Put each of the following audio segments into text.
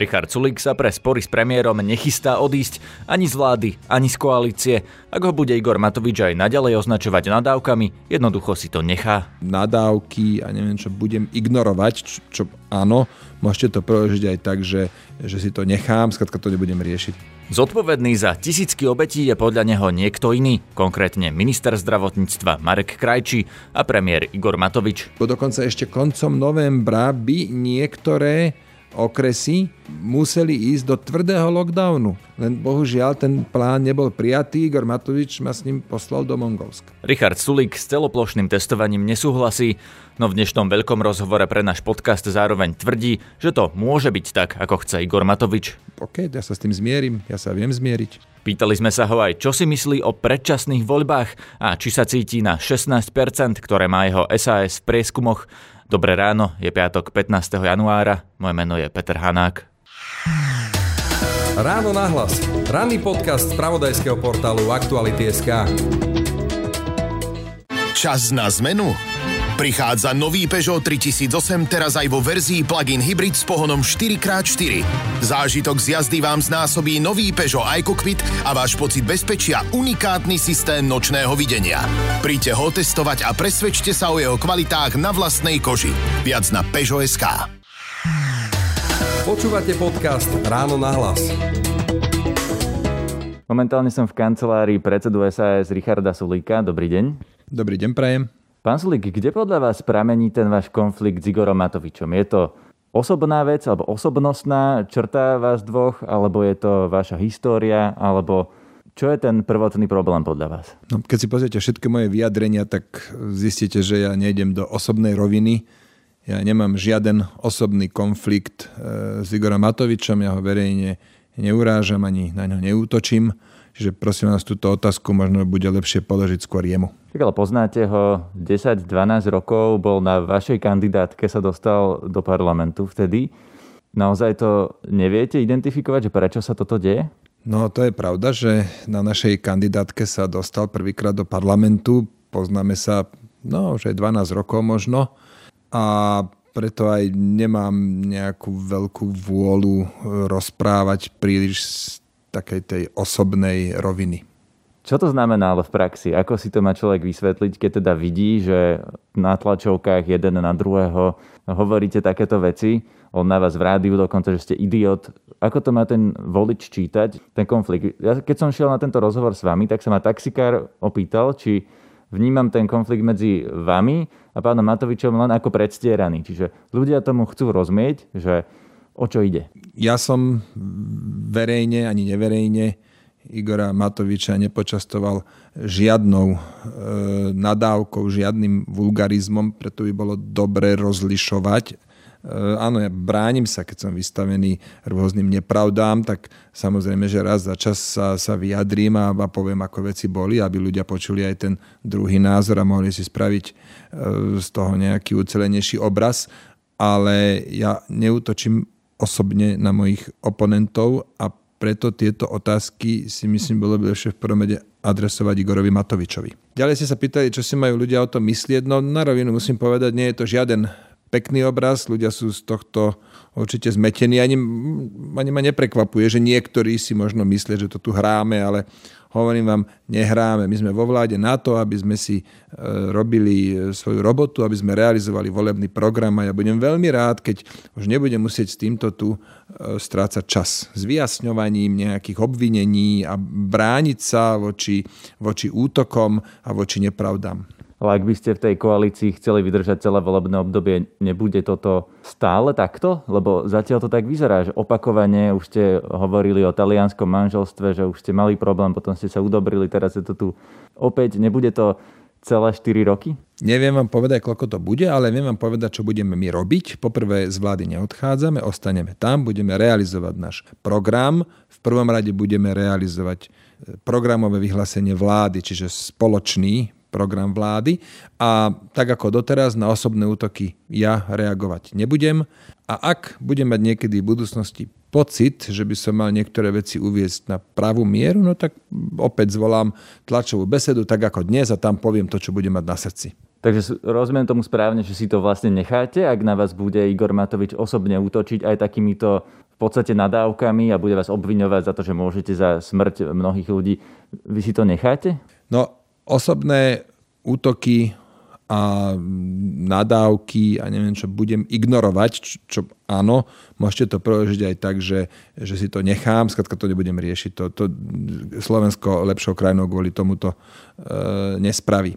Richard Sulik sa pre spory s premiérom nechystá odísť ani z vlády, ani z koalície. Ak ho bude Igor Matovič aj naďalej označovať nadávkami, jednoducho si to nechá. Nadávky a neviem čo, budem ignorovať, čo, čo áno, môžete to preložiť aj tak, že, že si to nechám, skladka to nebudem riešiť. Zodpovedný za tisícky obetí je podľa neho niekto iný, konkrétne minister zdravotníctva Marek Krajčí a premiér Igor Matovič. Bo dokonca ešte koncom novembra by niektoré okresy museli ísť do tvrdého lockdownu. Len bohužiaľ ten plán nebol prijatý, Igor Matovič ma s ním poslal do Mongolska. Richard Sulik s celoplošným testovaním nesúhlasí, no v dnešnom veľkom rozhovore pre náš podcast zároveň tvrdí, že to môže byť tak, ako chce Igor Matovič. OK, ja sa s tým zmierim, ja sa viem zmieriť. Pýtali sme sa ho aj, čo si myslí o predčasných voľbách a či sa cíti na 16%, ktoré má jeho SAS v prieskumoch. Dobré ráno, je piatok 15. januára, moje meno je Peter Hanák. Ráno nahlas. Ranný podcast z pravodajského portálu Aktuality.sk Čas na zmenu? Prichádza nový Peugeot 3008 teraz aj vo verzii plug-in hybrid s pohonom 4x4. Zážitok z jazdy vám znásobí nový Peugeot iCockpit a váš pocit bezpečia unikátny systém nočného videnia. Príďte ho testovať a presvedčte sa o jeho kvalitách na vlastnej koži. Viac na Peugeot.sk. Počúvate podcast Ráno na hlas. Momentálne som v kancelárii predsedu SAS Richarda Sulíka. Dobrý deň. Dobrý deň, prajem. Pán Sulik, kde podľa vás pramení ten váš konflikt s Igorom Matovičom? Je to osobná vec alebo osobnostná črta vás dvoch, alebo je to vaša história, alebo čo je ten prvotný problém podľa vás? No, keď si pozriete všetky moje vyjadrenia, tak zistíte, že ja nejdem do osobnej roviny. Ja nemám žiaden osobný konflikt e, s Igorom Matovičom, ja ho verejne neurážam ani na ňo neútočím. Čiže prosím vás, túto otázku možno bude lepšie položiť skôr jemu. Tak ale poznáte ho 10-12 rokov, bol na vašej kandidátke, sa dostal do parlamentu vtedy. Naozaj to neviete identifikovať, že prečo sa toto deje? No to je pravda, že na našej kandidátke sa dostal prvýkrát do parlamentu. Poznáme sa no, už aj 12 rokov možno. A preto aj nemám nejakú veľkú vôľu rozprávať príliš takej tej osobnej roviny. Čo to znamená ale v praxi? Ako si to má človek vysvetliť, keď teda vidí, že na tlačovkách jeden na druhého hovoríte takéto veci, on na vás v rádiu dokonca, že ste idiot. Ako to má ten volič čítať, ten konflikt? Ja keď som šiel na tento rozhovor s vami, tak sa ma taxikár opýtal, či vnímam ten konflikt medzi vami a pánom Matovičom len ako predstieraný. Čiže ľudia tomu chcú rozmieť, že o čo ide. Ja som verejne ani neverejne Igora Matoviča nepočastoval žiadnou e, nadávkou, žiadnym vulgarizmom, preto by bolo dobre rozlišovať. E, áno, ja bránim sa, keď som vystavený rôznym nepravdám, tak samozrejme, že raz za čas sa, sa vyjadrím a, a poviem, ako veci boli, aby ľudia počuli aj ten druhý názor a mohli si spraviť e, z toho nejaký ucelenejší obraz. Ale ja neutočím osobne na mojich oponentov a preto tieto otázky si myslím bolo by lepšie v prvom rade adresovať Igorovi Matovičovi. Ďalej ste sa pýtali, čo si majú ľudia o tom myslieť. No na rovinu musím povedať, nie je to žiaden pekný obraz, ľudia sú z tohto určite zmetení. Ani, ani ma neprekvapuje, že niektorí si možno myslia, že to tu hráme, ale Hovorím vám, nehráme. My sme vo vláde na to, aby sme si e, robili e, svoju robotu, aby sme realizovali volebný program a ja budem veľmi rád, keď už nebudem musieť s týmto tu e, strácať čas. S vyjasňovaním nejakých obvinení a brániť sa voči, voči útokom a voči nepravdám. Ale ak by ste v tej koalícii chceli vydržať celé volebné obdobie, nebude toto stále takto? Lebo zatiaľ to tak vyzerá, že opakovane už ste hovorili o talianskom manželstve, že už ste mali problém, potom ste sa udobrili, teraz je to tu opäť. Nebude to celé 4 roky? Neviem vám povedať, koľko to bude, ale viem vám povedať, čo budeme my robiť. Poprvé z vlády neodchádzame, ostaneme tam, budeme realizovať náš program. V prvom rade budeme realizovať programové vyhlásenie vlády, čiže spoločný program vlády a tak ako doteraz na osobné útoky ja reagovať nebudem a ak budem mať niekedy v budúcnosti pocit, že by som mal niektoré veci uviezť na pravú mieru, no tak opäť zvolám tlačovú besedu tak ako dnes a tam poviem to, čo budem mať na srdci. Takže rozumiem tomu správne, že si to vlastne necháte, ak na vás bude Igor Matovič osobne útočiť aj takýmito v podstate nadávkami a bude vás obviňovať za to, že môžete za smrť mnohých ľudí. Vy si to necháte? No, osobné útoky a nadávky a neviem čo, budem ignorovať, čo, čo áno, môžete to preložiť aj tak, že, že si to nechám, skladka to nebudem riešiť. To, to Slovensko lepšou krajinou kvôli tomuto e, nespraví.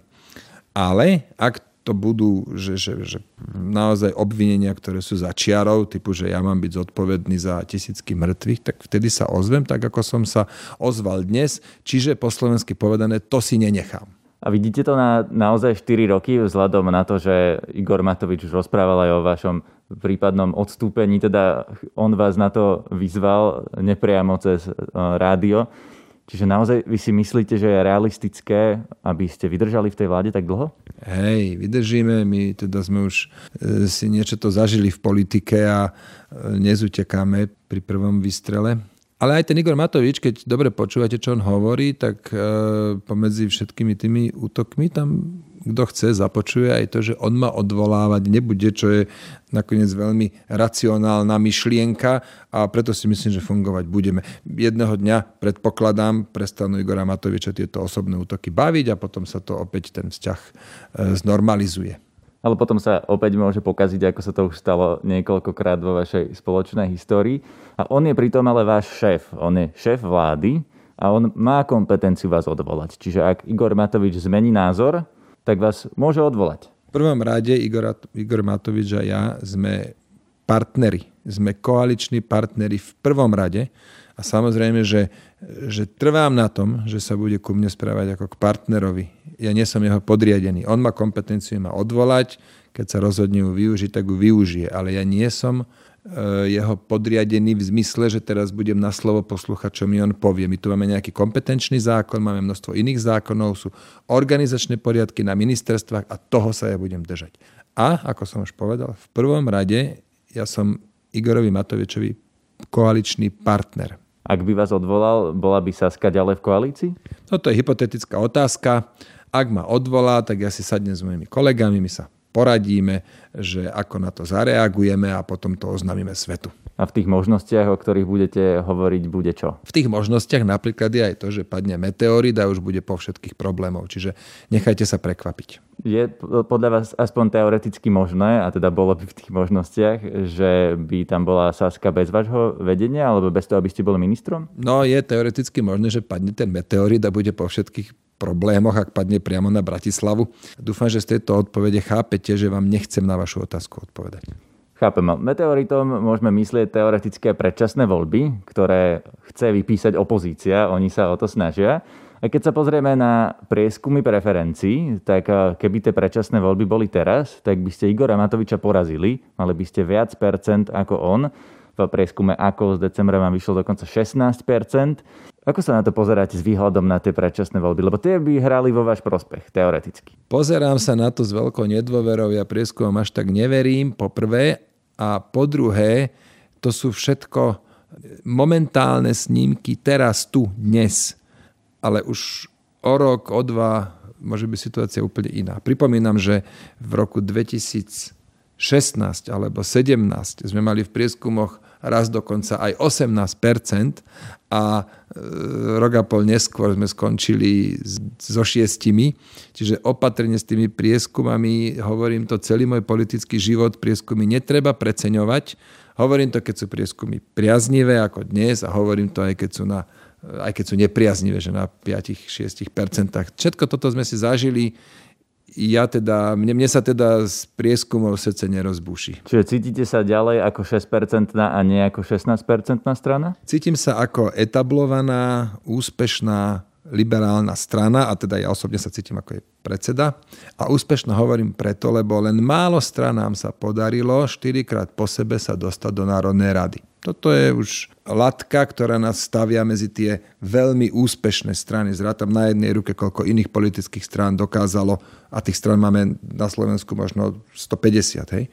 Ale ak to budú že, že, že naozaj obvinenia, ktoré sú za čiarou, typu, že ja mám byť zodpovedný za tisícky mŕtvych, tak vtedy sa ozvem, tak ako som sa ozval dnes. Čiže po slovensky povedané, to si nenechám. A vidíte to na naozaj 4 roky vzhľadom na to, že Igor Matovič už rozprával aj o vašom prípadnom odstúpení, teda on vás na to vyzval nepriamo cez e, rádio. Čiže naozaj vy si myslíte, že je realistické, aby ste vydržali v tej vláde tak dlho? Hej, vydržíme, my teda sme už e, si niečo to zažili v politike a e, nezutekáme pri prvom výstrele. Ale aj ten Igor Matovič, keď dobre počúvate, čo on hovorí, tak e, pomedzi všetkými tými útokmi tam kto chce, započuje aj to, že on má odvolávať, nebude, čo je nakoniec veľmi racionálna myšlienka a preto si myslím, že fungovať budeme. Jedného dňa, predpokladám, prestanú Igora Matoviča tieto osobné útoky baviť a potom sa to opäť ten vzťah e, znormalizuje ale potom sa opäť môže pokaziť, ako sa to už stalo niekoľkokrát vo vašej spoločnej histórii. A on je pritom ale váš šéf. On je šéf vlády a on má kompetenciu vás odvolať. Čiže ak Igor Matovič zmení názor, tak vás môže odvolať. V prvom rade Igor, Igor Matovič a ja sme partneri. Sme koaliční partneri v prvom rade a samozrejme, že, že trvám na tom, že sa bude ku mne správať ako k partnerovi. Ja nie som jeho podriadený. On má kompetenciu ma odvolať, keď sa rozhodne ju využiť, tak ju využije. Ale ja nie som jeho podriadený v zmysle, že teraz budem na slovo poslúchať, čo mi on povie. My tu máme nejaký kompetenčný zákon, máme množstvo iných zákonov, sú organizačné poriadky na ministerstvách a toho sa ja budem držať. A, ako som už povedal, v prvom rade ja som Igorovi Matovičovi koaličný partner. Ak by vás odvolal, bola by Saska ďalej v koalícii? Toto je hypotetická otázka. Ak ma odvolá, tak ja si sadnem s mojimi kolegami, my sa poradíme, že ako na to zareagujeme a potom to oznámime svetu. A v tých možnostiach, o ktorých budete hovoriť, bude čo? V tých možnostiach napríklad je aj to, že padne meteorit a už bude po všetkých problémov. Čiže nechajte sa prekvapiť. Je podľa vás aspoň teoreticky možné, a teda bolo by v tých možnostiach, že by tam bola Saska bez vášho vedenia alebo bez toho, aby ste boli ministrom? No je teoreticky možné, že padne ten meteorit a bude po všetkých problémoch, ak padne priamo na Bratislavu. Dúfam, že z tejto odpovede chápete, že vám nechcem na vašu otázku odpovedať. Chápem. Meteoritom môžeme myslieť teoretické predčasné voľby, ktoré chce vypísať opozícia. Oni sa o to snažia. A keď sa pozrieme na prieskumy preferencií, tak eh, keby tie predčasné voľby boli teraz, tak by ste Igora Matoviča porazili. Mali by ste viac percent ako on. V prieskume ako z decembra vám vyšlo dokonca 16% Ako sa na to pozeráte s výhľadom na tie predčasné voľby? Lebo tie by hrali vo váš prospech, teoreticky. Pozerám sa na to s veľkou nedôverou. Ja prieskumom až tak neverím, po prvé. A po druhé, to sú všetko momentálne snímky teraz, tu, dnes. Ale už o rok, o dva môže byť situácia úplne iná. Pripomínam, že v roku 2016 alebo 17 sme mali v prieskumoch raz dokonca aj 18 a e, rok a pol neskôr sme skončili so šiestimi. Čiže opatrne s tými prieskumami, hovorím to celý môj politický život, prieskumy netreba preceňovať. Hovorím to, keď sú prieskumy priaznivé ako dnes a hovorím to aj keď sú na aj keď sú nepriaznivé, že na 5-6%. Všetko toto sme si zažili ja teda, mne, mne sa teda z prieskumov srdce nerozbúši. Čiže cítite sa ďalej ako 6% a nie ako 16% strana? Cítim sa ako etablovaná, úspešná, liberálna strana a teda ja osobne sa cítim ako jej predseda. A úspešno hovorím preto, lebo len málo stranám sa podarilo 4 krát po sebe sa dostať do Národnej rady. Toto je už latka, ktorá nás stavia medzi tie veľmi úspešné strany. Zrátam na jednej ruke, koľko iných politických strán dokázalo, a tých strán máme na Slovensku možno 150, hej?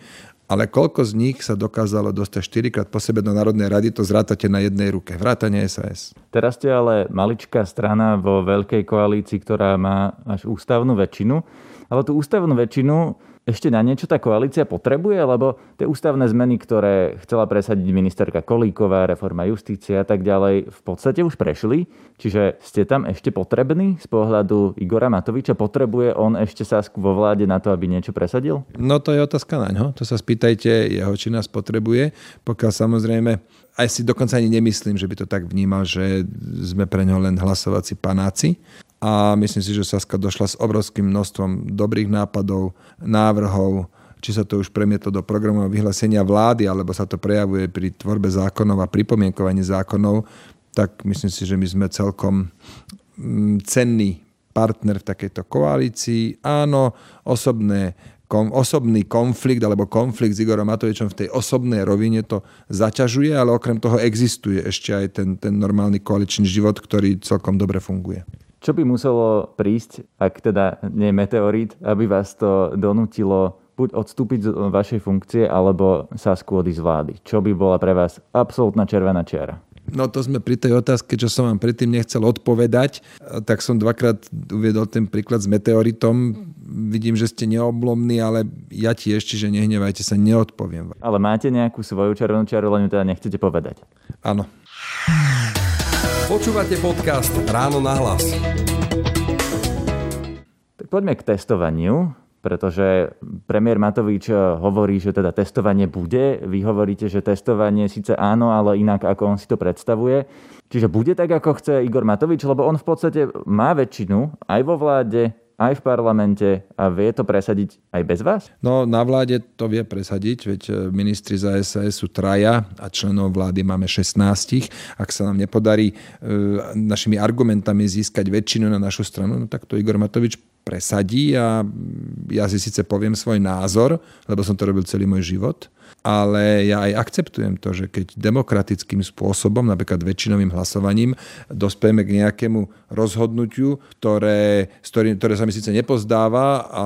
Ale koľko z nich sa dokázalo dostať 4 krát po sebe do Národnej rady, to zrátate na jednej ruke. Vrátanie SAS. Teraz ste ale maličká strana vo veľkej koalícii, ktorá má až ústavnú väčšinu. Ale tú ústavnú väčšinu ešte na niečo tá koalícia potrebuje, lebo tie ústavné zmeny, ktoré chcela presadiť ministerka Kolíková, reforma justície a tak ďalej, v podstate už prešli. Čiže ste tam ešte potrební z pohľadu Igora Matoviča? Potrebuje on ešte Sasku vo vláde na to, aby niečo presadil? No to je otázka na ňo. To sa spýtajte jeho, či nás potrebuje. Pokiaľ samozrejme aj si dokonca ani nemyslím, že by to tak vnímal, že sme pre ňo len hlasovací panáci a myslím si, že Saska došla s obrovským množstvom dobrých nápadov, návrhov, či sa to už premietlo do programového vyhlásenia vlády, alebo sa to prejavuje pri tvorbe zákonov a pripomienkovaní zákonov, tak myslím si, že my sme celkom mm, cenný partner v takejto koalícii. Áno, osobné kom, osobný konflikt alebo konflikt s Igorom Matovičom v tej osobnej rovine to zaťažuje, ale okrem toho existuje ešte aj ten, ten normálny koaličný život, ktorý celkom dobre funguje. Čo by muselo prísť, ak teda nie meteorít, aby vás to donútilo buď odstúpiť z vašej funkcie, alebo sa skôr z vlády? Čo by bola pre vás absolútna červená čiara? No to sme pri tej otázke, čo som vám predtým nechcel odpovedať, tak som dvakrát uviedol ten príklad s meteoritom. Vidím, že ste neoblomní, ale ja tiež, čiže nehnevajte sa, neodpoviem. Ale máte nejakú svoju červenú čiaru, len ju teda nechcete povedať? Áno. Počúvate podcast Ráno na hlas. Poďme k testovaniu, pretože premiér Matovič hovorí, že teda testovanie bude. Vy hovoríte, že testovanie síce áno, ale inak, ako on si to predstavuje. Čiže bude tak, ako chce Igor Matovič, lebo on v podstate má väčšinu aj vo vláde, aj v parlamente a vie to presadiť aj bez vás? No na vláde to vie presadiť, veď e, ministri za SAS sú traja a členov vlády máme 16. Ak sa nám nepodarí e, našimi argumentami získať väčšinu na našu stranu, no tak to Igor Matovič presadí a ja si síce poviem svoj názor, lebo som to robil celý môj život, ale ja aj akceptujem to, že keď demokratickým spôsobom, napríklad väčšinovým hlasovaním, dospejeme k nejakému rozhodnutiu, ktoré, ktoré sa mi síce nepozdáva a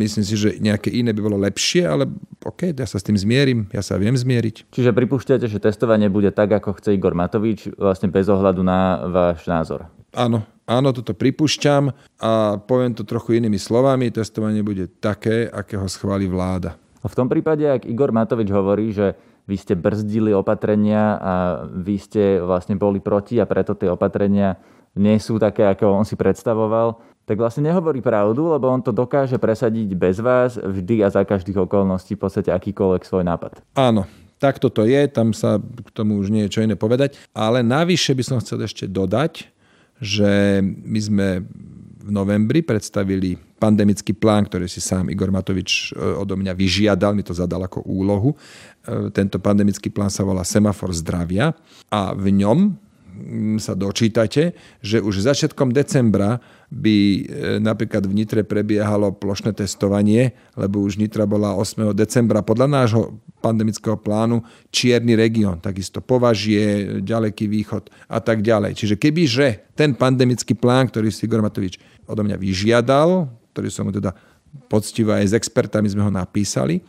myslím si, že nejaké iné by bolo lepšie, ale OK, ja sa s tým zmierim, ja sa viem zmieriť. Čiže pripúšťate, že testovanie bude tak, ako chce Igor Matovič, vlastne bez ohľadu na váš názor? Áno, áno, toto pripúšťam a poviem to trochu inými slovami, testovanie bude také, akého schváli vláda. V tom prípade, ak Igor Matovič hovorí, že vy ste brzdili opatrenia a vy ste vlastne boli proti a preto tie opatrenia nie sú také, ako on si predstavoval, tak vlastne nehovorí pravdu, lebo on to dokáže presadiť bez vás vždy a za každých okolností v podstate akýkoľvek svoj nápad. Áno, tak toto je, tam sa k tomu už nie je čo iné povedať. Ale navyše by som chcel ešte dodať, že my sme v novembri predstavili pandemický plán, ktorý si sám Igor Matovič e, odo mňa vyžiadal, mi to zadal ako úlohu. E, tento pandemický plán sa volá Semafor zdravia a v ňom mm, sa dočítate, že už začiatkom decembra by e, napríklad v Nitre prebiehalo plošné testovanie, lebo už Nitra bola 8. decembra podľa nášho pandemického plánu čierny región, takisto považie, ďaleký východ a tak ďalej. Čiže kebyže ten pandemický plán, ktorý si Igor Matovič odo mňa vyžiadal, ktorý som mu teda poctivo aj s expertami sme ho napísali,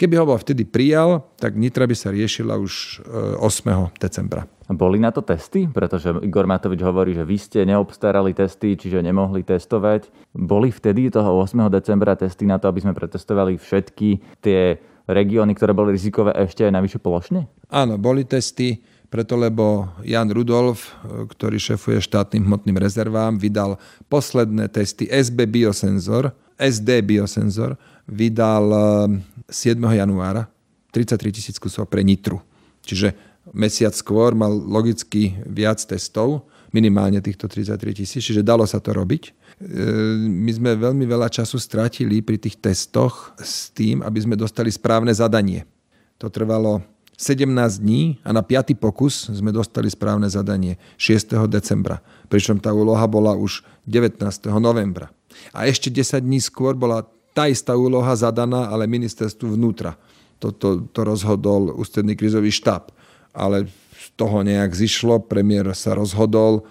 Keby ho bol vtedy prijal, tak Nitra by sa riešila už 8. E, decembra. Boli na to testy? Pretože Igor Matovič hovorí, že vy ste neobstarali testy, čiže nemohli testovať. Boli vtedy toho 8. decembra testy na to, aby sme pretestovali všetky tie regióny, ktoré boli rizikové ešte aj navyše plošne? Áno, boli testy preto lebo Jan Rudolf, ktorý šefuje štátnym hmotným rezervám, vydal posledné testy SB Biosensor, SD Biosensor, vydal 7. januára 33 tisíc kusov pre Nitru. Čiže mesiac skôr mal logicky viac testov, minimálne týchto 33 tisíc, čiže dalo sa to robiť. E, my sme veľmi veľa času stratili pri tých testoch s tým, aby sme dostali správne zadanie. To trvalo 17 dní a na 5. pokus sme dostali správne zadanie 6. decembra. Pričom tá úloha bola už 19. novembra. A ešte 10 dní skôr bola tá istá úloha zadaná, ale ministerstvu vnútra. Toto to rozhodol ústredný krizový štáb. Ale z toho nejak zišlo, premiér sa rozhodol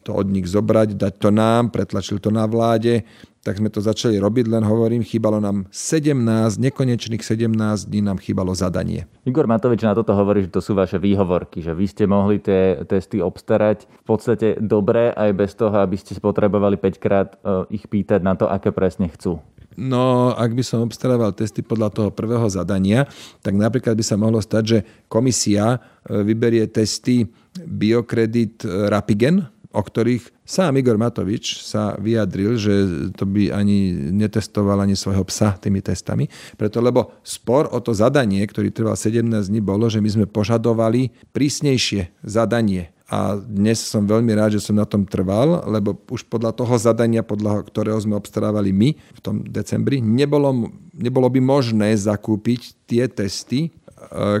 to od nich zobrať, dať to nám, pretlačil to na vláde, tak sme to začali robiť, len hovorím, chýbalo nám 17, nekonečných 17 dní nám chýbalo zadanie. Igor Matovič na toto hovorí, že to sú vaše výhovorky, že vy ste mohli tie testy obstarať v podstate dobre aj bez toho, aby ste potrebovali 5 krát e, ich pýtať na to, aké presne chcú. No, ak by som obstarával testy podľa toho prvého zadania, tak napríklad by sa mohlo stať, že komisia e, vyberie testy Biokredit Rapigen, o ktorých sám Igor Matovič sa vyjadril, že to by ani netestoval ani svojho psa tými testami. Preto, lebo spor o to zadanie, ktorý trval 17 dní, bolo, že my sme požadovali prísnejšie zadanie. A dnes som veľmi rád, že som na tom trval, lebo už podľa toho zadania, podľa ktorého sme obstarávali my v tom decembri, nebolo, nebolo by možné zakúpiť tie testy, e,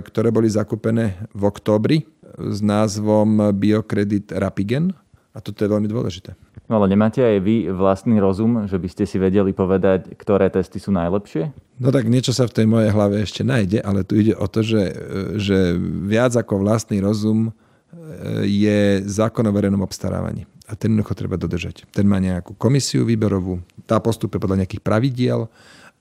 ktoré boli zakúpené v októbri s názvom Biokredit Rapigen a toto je veľmi dôležité. No ale nemáte aj vy vlastný rozum, že by ste si vedeli povedať, ktoré testy sú najlepšie? No tak niečo sa v tej mojej hlave ešte nájde, ale tu ide o to, že, že viac ako vlastný rozum e, je zákon o verejnom obstarávaní. A ten jednoducho treba dodržať. Ten má nejakú komisiu výberovú, tá postupuje podľa nejakých pravidiel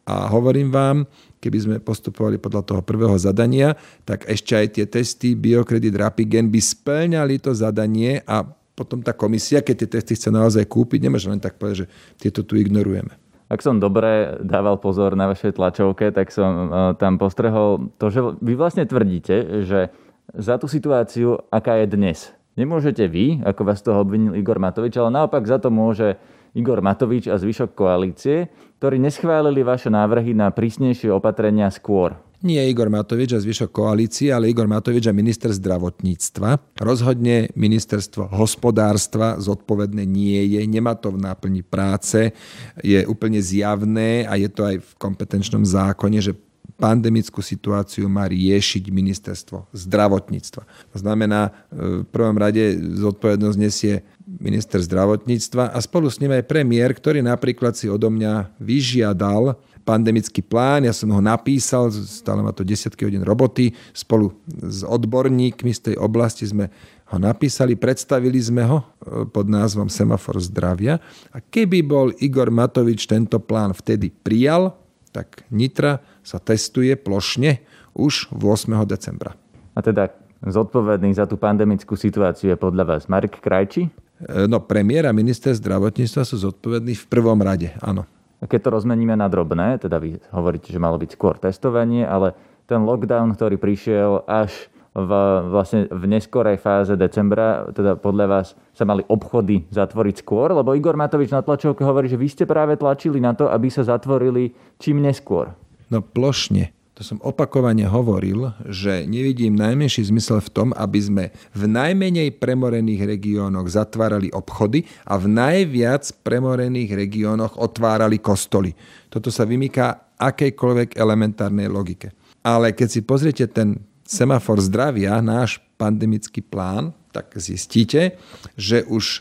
a hovorím vám, keby sme postupovali podľa toho prvého zadania, tak ešte aj tie testy Biokredit Rapigen by splňali to zadanie a potom tá komisia, keď tie testy chce naozaj kúpiť, nemôže len tak povedať, že tieto tu ignorujeme. Ak som dobre dával pozor na vašej tlačovke, tak som e, tam postrehol to, že vy vlastne tvrdíte, že za tú situáciu, aká je dnes, nemôžete vy, ako vás toho obvinil Igor Matovič, ale naopak za to môže Igor Matovič a zvyšok koalície, ktorí neschválili vaše návrhy na prísnejšie opatrenia skôr nie Igor Matovič a zvyšok koalície, ale Igor Matovič a minister zdravotníctva. Rozhodne ministerstvo hospodárstva zodpovedné nie je, nemá to v náplni práce, je úplne zjavné a je to aj v kompetenčnom zákone, že pandemickú situáciu má riešiť ministerstvo zdravotníctva. To znamená, v prvom rade zodpovednosť nesie minister zdravotníctva a spolu s ním aj premiér, ktorý napríklad si odo mňa vyžiadal pandemický plán, ja som ho napísal, stále má to desiatky hodín roboty, spolu s odborníkmi z tej oblasti sme ho napísali, predstavili sme ho e, pod názvom Semafor zdravia a keby bol Igor Matovič tento plán vtedy prijal, tak Nitra sa testuje plošne už 8. decembra. A teda zodpovedný za tú pandemickú situáciu je podľa vás Marek Krajči? E, no, premiér a minister zdravotníctva sú zodpovední v prvom rade, áno. Keď to rozmeníme na drobné, teda vy hovoríte, že malo byť skôr testovanie, ale ten lockdown, ktorý prišiel až v, vlastne v neskorej fáze decembra, teda podľa vás sa mali obchody zatvoriť skôr? Lebo Igor Matovič na tlačovke hovorí, že vy ste práve tlačili na to, aby sa zatvorili čím neskôr. No plošne to som opakovane hovoril, že nevidím najmenší zmysel v tom, aby sme v najmenej premorených regiónoch zatvárali obchody a v najviac premorených regiónoch otvárali kostoly. Toto sa vymýka akejkoľvek elementárnej logike. Ale keď si pozriete ten semafor zdravia, náš pandemický plán, tak zistíte, že už e,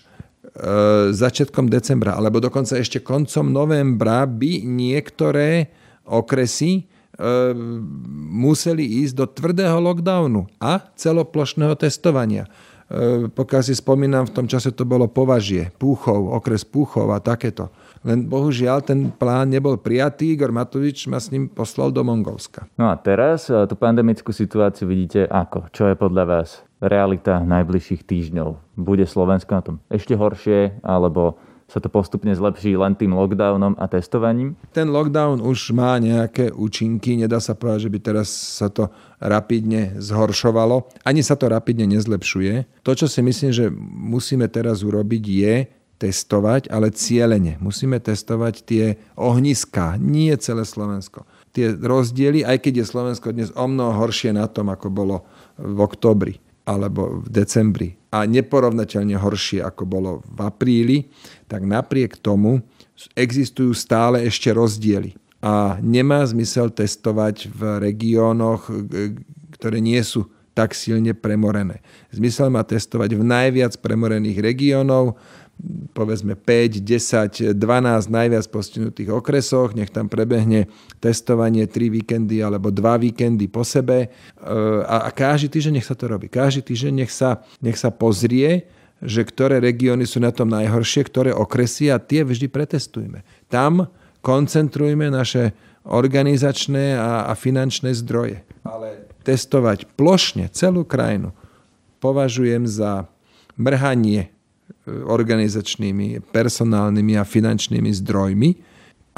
začiatkom decembra, alebo dokonca ešte koncom novembra by niektoré okresy museli ísť do tvrdého lockdownu a celoplošného testovania. Ehm, pokiaľ si spomínam, v tom čase to bolo považie, Púchov, okres Púchov a takéto. Len bohužiaľ ten plán nebol prijatý, Igor Matovič ma s ním poslal do Mongolska. No a teraz e, tú pandemickú situáciu vidíte ako? Čo je podľa vás realita najbližších týždňov? Bude Slovensko na tom ešte horšie, alebo sa to postupne zlepší len tým lockdownom a testovaním? Ten lockdown už má nejaké účinky, nedá sa povedať, že by teraz sa to rapidne zhoršovalo. Ani sa to rapidne nezlepšuje. To, čo si myslím, že musíme teraz urobiť, je testovať, ale cieľene. Musíme testovať tie ohniská, nie celé Slovensko. Tie rozdiely, aj keď je Slovensko dnes o mnoho horšie na tom, ako bolo v oktobri alebo v decembri a neporovnateľne horšie, ako bolo v apríli, tak napriek tomu existujú stále ešte rozdiely. A nemá zmysel testovať v regiónoch, ktoré nie sú tak silne premorené. Zmysel má testovať v najviac premorených regiónov, povedzme 5, 10, 12 najviac postihnutých okresoch, nech tam prebehne testovanie 3 víkendy alebo 2 víkendy po sebe e, a, a každý týždeň nech sa to robí. Každý týždeň nech sa, nech sa pozrie, že ktoré regióny sú na tom najhoršie, ktoré okresy a tie vždy pretestujme. Tam koncentrujme naše organizačné a, a finančné zdroje. Ale testovať plošne celú krajinu považujem za mrhanie organizačnými, personálnymi a finančnými zdrojmi.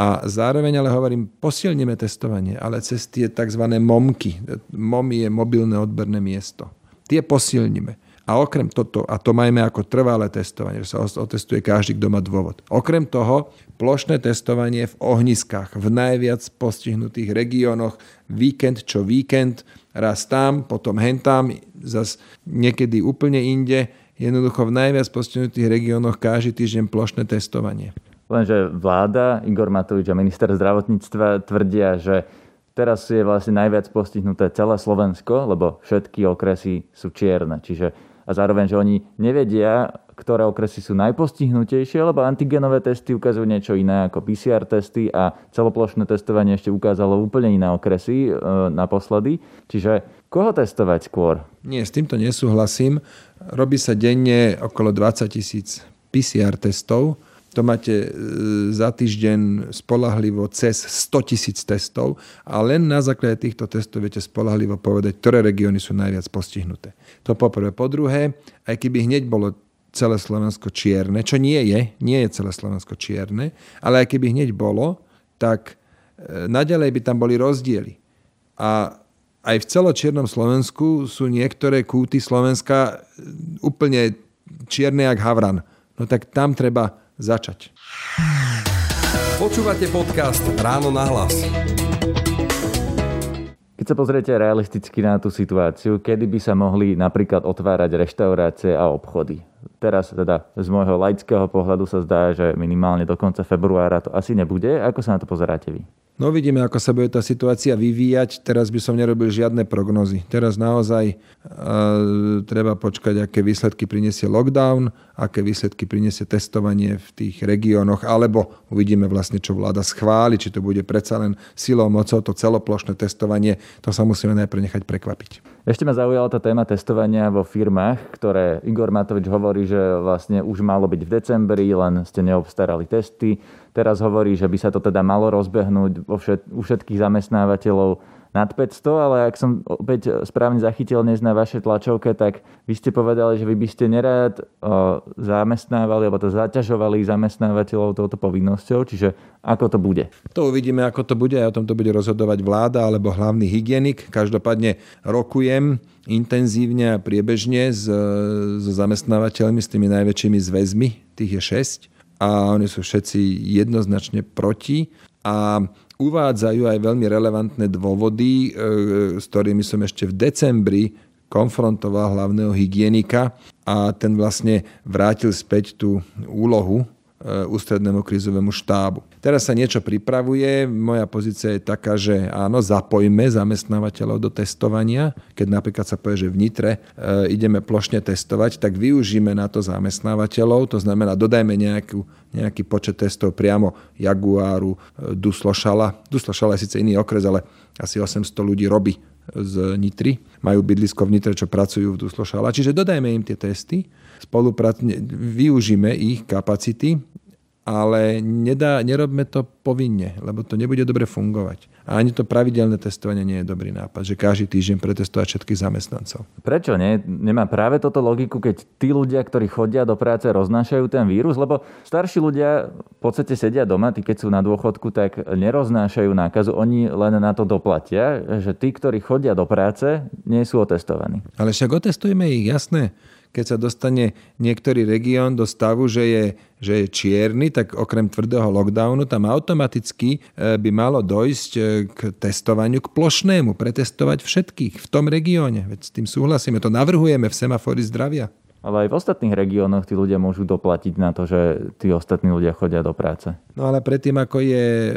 A zároveň ale hovorím, posilníme testovanie, ale cez tie tzv. momky. MOMI je mobilné odberné miesto. Tie posilníme. A okrem toto, a to majme ako trvalé testovanie, že sa otestuje každý, kto má dôvod. Okrem toho, plošné testovanie v ohniskách, v najviac postihnutých regiónoch, víkend čo víkend, raz tam, potom hentam, zas niekedy úplne inde, jednoducho v najviac postihnutých regiónoch každý týždeň plošné testovanie. Lenže vláda, Igor Matovič a minister zdravotníctva tvrdia, že teraz je vlastne najviac postihnuté celé Slovensko, lebo všetky okresy sú čierne. Čiže a zároveň, že oni nevedia, ktoré okresy sú najpostihnutejšie, lebo antigenové testy ukazujú niečo iné ako PCR testy a celoplošné testovanie ešte ukázalo úplne iné okresy e, naposledy. Čiže koho testovať skôr? Nie, s týmto nesúhlasím. Robí sa denne okolo 20 tisíc PCR testov to máte e, za týždeň spolahlivo cez 100 tisíc testov a len na základe týchto testov viete spolahlivo povedať, ktoré regióny sú najviac postihnuté. To poprvé. Po druhé, aj keby hneď bolo celé Slovensko čierne, čo nie je, nie je celé Slovensko čierne, ale aj keby hneď bolo, tak e, naďalej by tam boli rozdiely. A aj v celočiernom Slovensku sú niektoré kúty Slovenska e, úplne čierne jak havran. No tak tam treba začať. Počúvate podcast Ráno na hlas. Keď sa pozriete realisticky na tú situáciu, kedy by sa mohli napríklad otvárať reštaurácie a obchody? Teraz teda z môjho laického pohľadu sa zdá, že minimálne do konca februára to asi nebude. Ako sa na to pozeráte vy? No vidíme, ako sa bude tá situácia vyvíjať. Teraz by som nerobil žiadne prognozy. Teraz naozaj uh, treba počkať, aké výsledky prinesie lockdown, aké výsledky prinesie testovanie v tých regiónoch, alebo uvidíme vlastne, čo vláda schváli, či to bude predsa len silou, mocou, to celoplošné testovanie. To sa musíme najprv nechať prekvapiť. Ešte ma zaujala tá téma testovania vo firmách, ktoré Igor Matovič hovorí, že vlastne už malo byť v decembri, len ste neobstarali testy Teraz hovorí, že by sa to teda malo rozbehnúť u všetkých zamestnávateľov nad 500, ale ak som opäť správne zachytil dnes na vašej tlačovke, tak vy ste povedali, že vy by ste nerád zamestnávali alebo to zaťažovali zamestnávateľov touto povinnosťou, čiže ako to bude? To uvidíme, ako to bude. O tom to bude rozhodovať vláda alebo hlavný hygienik. Každopádne rokujem intenzívne a priebežne s, so zamestnávateľmi, s tými najväčšími zväzmi, tých je 6 a oni sú všetci jednoznačne proti a uvádzajú aj veľmi relevantné dôvody, e, s ktorými som ešte v decembri konfrontoval hlavného hygienika a ten vlastne vrátil späť tú úlohu ústrednému krízovému štábu. Teraz sa niečo pripravuje. Moja pozícia je taká, že áno, zapojme zamestnávateľov do testovania. Keď napríklad sa povie, že v Nitre e, ideme plošne testovať, tak využíme na to zamestnávateľov. To znamená, dodajme nejakú, nejaký počet testov priamo Jaguáru, e, Duslošala. Duslošala je síce iný okres, ale asi 800 ľudí robí z Nitry. Majú bydlisko v Nitre, čo pracujú v Duslošala. Čiže dodajme im tie testy spoluprácne, využíme ich kapacity ale nedá, nerobme to povinne, lebo to nebude dobre fungovať. A ani to pravidelné testovanie nie je dobrý nápad, že každý týždeň pretestovať všetkých zamestnancov. Prečo nie? Nemá práve toto logiku, keď tí ľudia, ktorí chodia do práce, roznášajú ten vírus? Lebo starší ľudia v podstate sedia doma, tí keď sú na dôchodku, tak neroznášajú nákazu, oni len na to doplatia, že tí, ktorí chodia do práce, nie sú otestovaní. Ale však otestujeme ich, jasné keď sa dostane niektorý región do stavu, že je, že je čierny, tak okrem tvrdého lockdownu tam automaticky e, by malo dojsť e, k testovaniu, k plošnému, pretestovať všetkých v tom regióne. Veď s tým súhlasíme, to navrhujeme v semafori zdravia. Ale aj v ostatných regiónoch tí ľudia môžu doplatiť na to, že tí ostatní ľudia chodia do práce. No ale predtým, ako je e,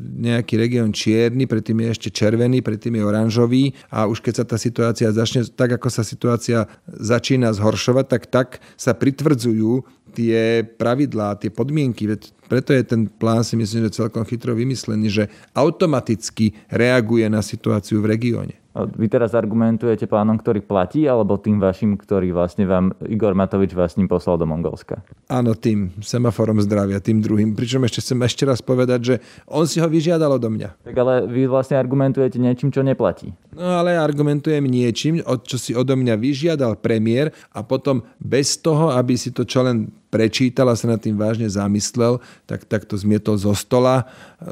nejaký región čierny, predtým je ešte červený, predtým je oranžový a už keď sa tá situácia začne, tak ako sa situácia začína zhoršovať, tak tak sa pritvrdzujú tie pravidlá, tie podmienky. Veď preto je ten plán si myslím, že celkom chytro vymyslený, že automaticky reaguje na situáciu v regióne. Vy teraz argumentujete plánom, ktorý platí, alebo tým vašim, ktorý vlastne vám Igor Matovič vlastním poslal do Mongolska? Áno, tým semaforom zdravia, tým druhým. Pričom ešte chcem ešte raz povedať, že on si ho vyžiadal odo mňa. Tak ale vy vlastne argumentujete niečím, čo neplatí. No ale argumentujem niečím, čo si odo mňa vyžiadal premiér a potom bez toho, aby si to čo len prečítal a sa nad tým vážne zamyslel, tak, tak to zmietol zo stola.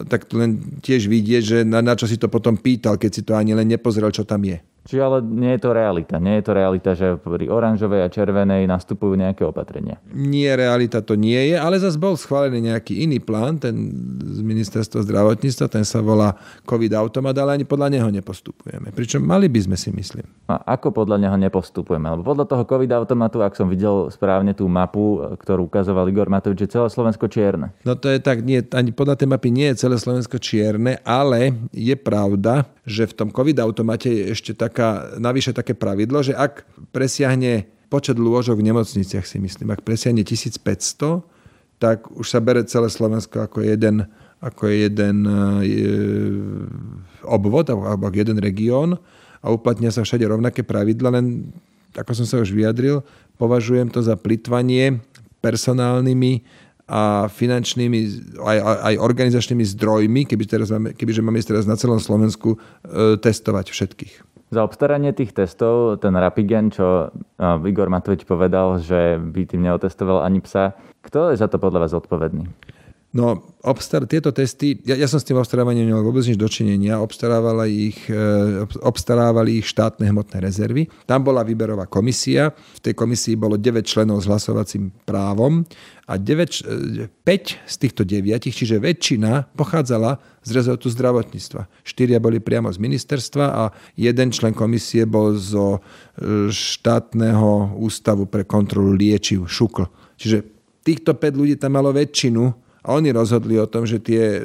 Tak to len tiež vidieť, že na, na čo si to potom pýtal, keď si to ani len nepozrel, čo tam je. Čiže ale nie je to realita. Nie je to realita, že pri oranžovej a červenej nastupujú nejaké opatrenia. Nie, realita to nie je, ale zase bol schválený nejaký iný plán, ten z ministerstva zdravotníctva, ten sa volá COVID automat, ale ani podľa neho nepostupujeme. Pričom mali by sme si, myslím. A ako podľa neho nepostupujeme? Lebo podľa toho COVID automatu, ak som videl správne tú mapu, ktorú ukazoval Igor Matovič, že celé Slovensko čierne. No to je tak, nie, ani podľa tej mapy nie je celé Slovensko čierne, ale je pravda, že v tom COVID automate je ešte taká, navyše také pravidlo, že ak presiahne počet lôžok v nemocniciach, si myslím, ak presiahne 1500, tak už sa bere celé Slovensko ako jeden, ako jeden je, obvod, alebo ako jeden región a uplatnia sa všade rovnaké pravidla, len ako som sa už vyjadril, považujem to za plitvanie personálnymi a finančnými, aj, aj organizačnými zdrojmi, keby teraz máme, kebyže máme teraz na celom Slovensku e, testovať všetkých. Za obstaranie tých testov, ten Rapigen, čo Igor Matovič povedal, že by tým neotestoval ani psa, kto je za to podľa vás odpovedný? No, obstar, tieto testy, ja, ja som s tým obstarávaním nemal vôbec nič dočinenia, obstarávali ich, e, obstarávali ich štátne hmotné rezervy. Tam bola výberová komisia, v tej komisii bolo 9 členov s hlasovacím právom a 9, 5 e, z týchto 9, čiže väčšina, pochádzala z rezortu zdravotníctva. Štyria boli priamo z ministerstva a jeden člen komisie bol zo e, štátneho ústavu pre kontrolu liečiv, ŠUKL. Čiže týchto 5 ľudí tam malo väčšinu a oni rozhodli o tom, že tie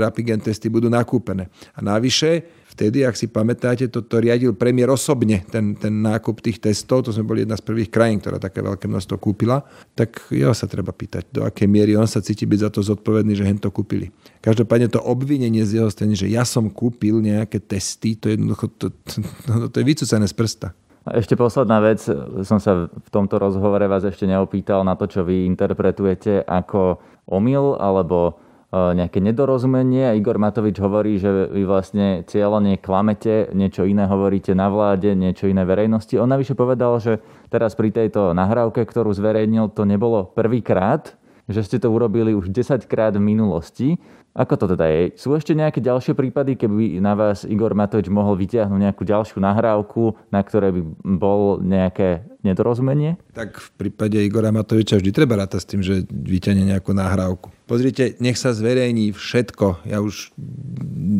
Rapigen testy budú nakúpené. A navyše, vtedy, ak si pamätáte, toto to riadil premiér osobne, ten, ten nákup tých testov, to sme boli jedna z prvých krajín, ktorá také veľké množstvo kúpila, tak jeho sa treba pýtať, do akej miery on sa cíti byť za to zodpovedný, že hen to kúpili. Každopádne to obvinenie z jeho strany, že ja som kúpil nejaké testy, to je jednoducho, to, to, to, to je vycúcané z prsta. Ešte posledná vec, som sa v tomto rozhovore vás ešte neopýtal na to, čo vy interpretujete ako omyl alebo e, nejaké nedorozumenie. Igor Matovič hovorí, že vy vlastne cieľane klamete, niečo iné hovoríte na vláde, niečo iné verejnosti. On navyše povedal, že teraz pri tejto nahrávke, ktorú zverejnil, to nebolo prvýkrát, že ste to urobili už 10 krát v minulosti. Ako to teda je? Sú ešte nejaké ďalšie prípady, keby na vás Igor Matovič mohol vyťahnuť nejakú ďalšiu nahrávku, na ktoré by bol nejaké nedorozumenie? Tak v prípade Igora Matoviča vždy treba rátať s tým, že vyťahne nejakú nahrávku. Pozrite, nech sa zverejní všetko. Ja už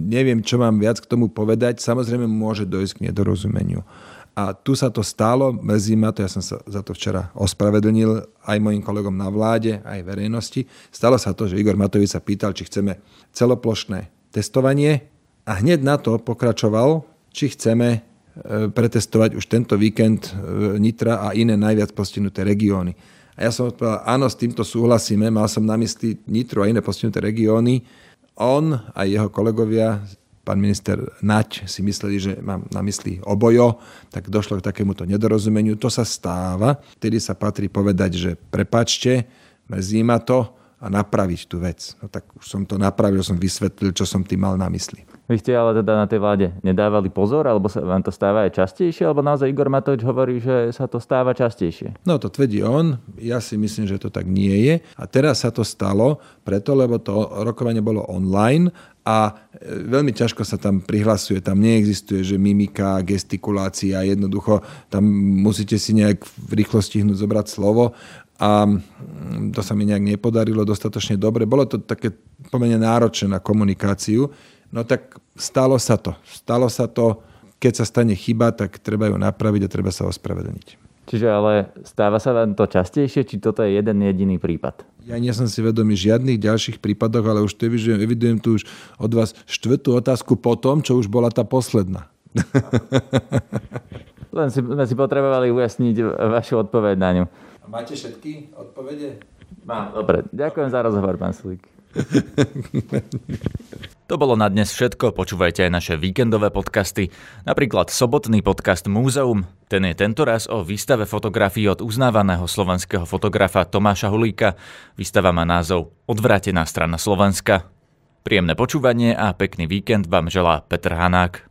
neviem, čo mám viac k tomu povedať. Samozrejme môže dojsť k nedorozumeniu. A tu sa to stalo, mrzí ma to, ja som sa za to včera ospravedlnil aj mojim kolegom na vláde, aj verejnosti. Stalo sa to, že Igor Matovič sa pýtal, či chceme celoplošné testovanie a hneď na to pokračoval, či chceme e, pretestovať už tento víkend e, Nitra a iné najviac postihnuté regióny. A ja som odpovedal, áno, s týmto súhlasíme, mal som na mysli Nitru a iné postihnuté regióny. On a jeho kolegovia pán minister Naď si mysleli, že mám na mysli obojo, tak došlo k takémuto nedorozumeniu. To sa stáva, vtedy sa patrí povedať, že prepačte, mrzí ma to a napraviť tú vec. No tak už som to napravil, som vysvetlil, čo som tým mal na mysli. Vy ste ale teda na tej vláde nedávali pozor, alebo sa vám to stáva aj častejšie, alebo naozaj Igor Matovič hovorí, že sa to stáva častejšie? No to tvrdí on, ja si myslím, že to tak nie je. A teraz sa to stalo preto, lebo to rokovanie bolo online a e, veľmi ťažko sa tam prihlasuje, tam neexistuje, že mimika, gestikulácia, jednoducho tam musíte si nejak v rýchlosti hnúť zobrať slovo a to sa mi nejak nepodarilo dostatočne dobre. Bolo to také pomerne náročné na komunikáciu, No tak stalo sa to. Stalo sa to, keď sa stane chyba, tak treba ju napraviť a treba sa ospravedlniť. Čiže ale stáva sa vám to častejšie, či toto je jeden jediný prípad? Ja nie som si vedomý žiadnych ďalších prípadoch, ale už to evidujem, evidujem tu už od vás štvrtú otázku po tom, čo už bola tá posledná. Len si, sme si potrebovali ujasniť vašu odpoveď na ňu. A máte všetky odpovede? Mám, dobre. Ďakujem za rozhovor, pán Sulík. To bolo na dnes všetko, počúvajte aj naše víkendové podcasty, napríklad sobotný podcast Múzeum, ten je tentoraz o výstave fotografií od uznávaného slovenského fotografa Tomáša Hulíka. Výstava má názov Odvrátená strana Slovenska. Príjemné počúvanie a pekný víkend vám želá Petr Hanák.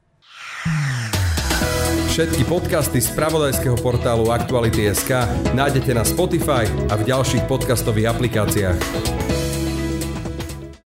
Všetky podcasty z pravodajského portálu Aktuality.sk nájdete na Spotify a v ďalších podcastových aplikáciách.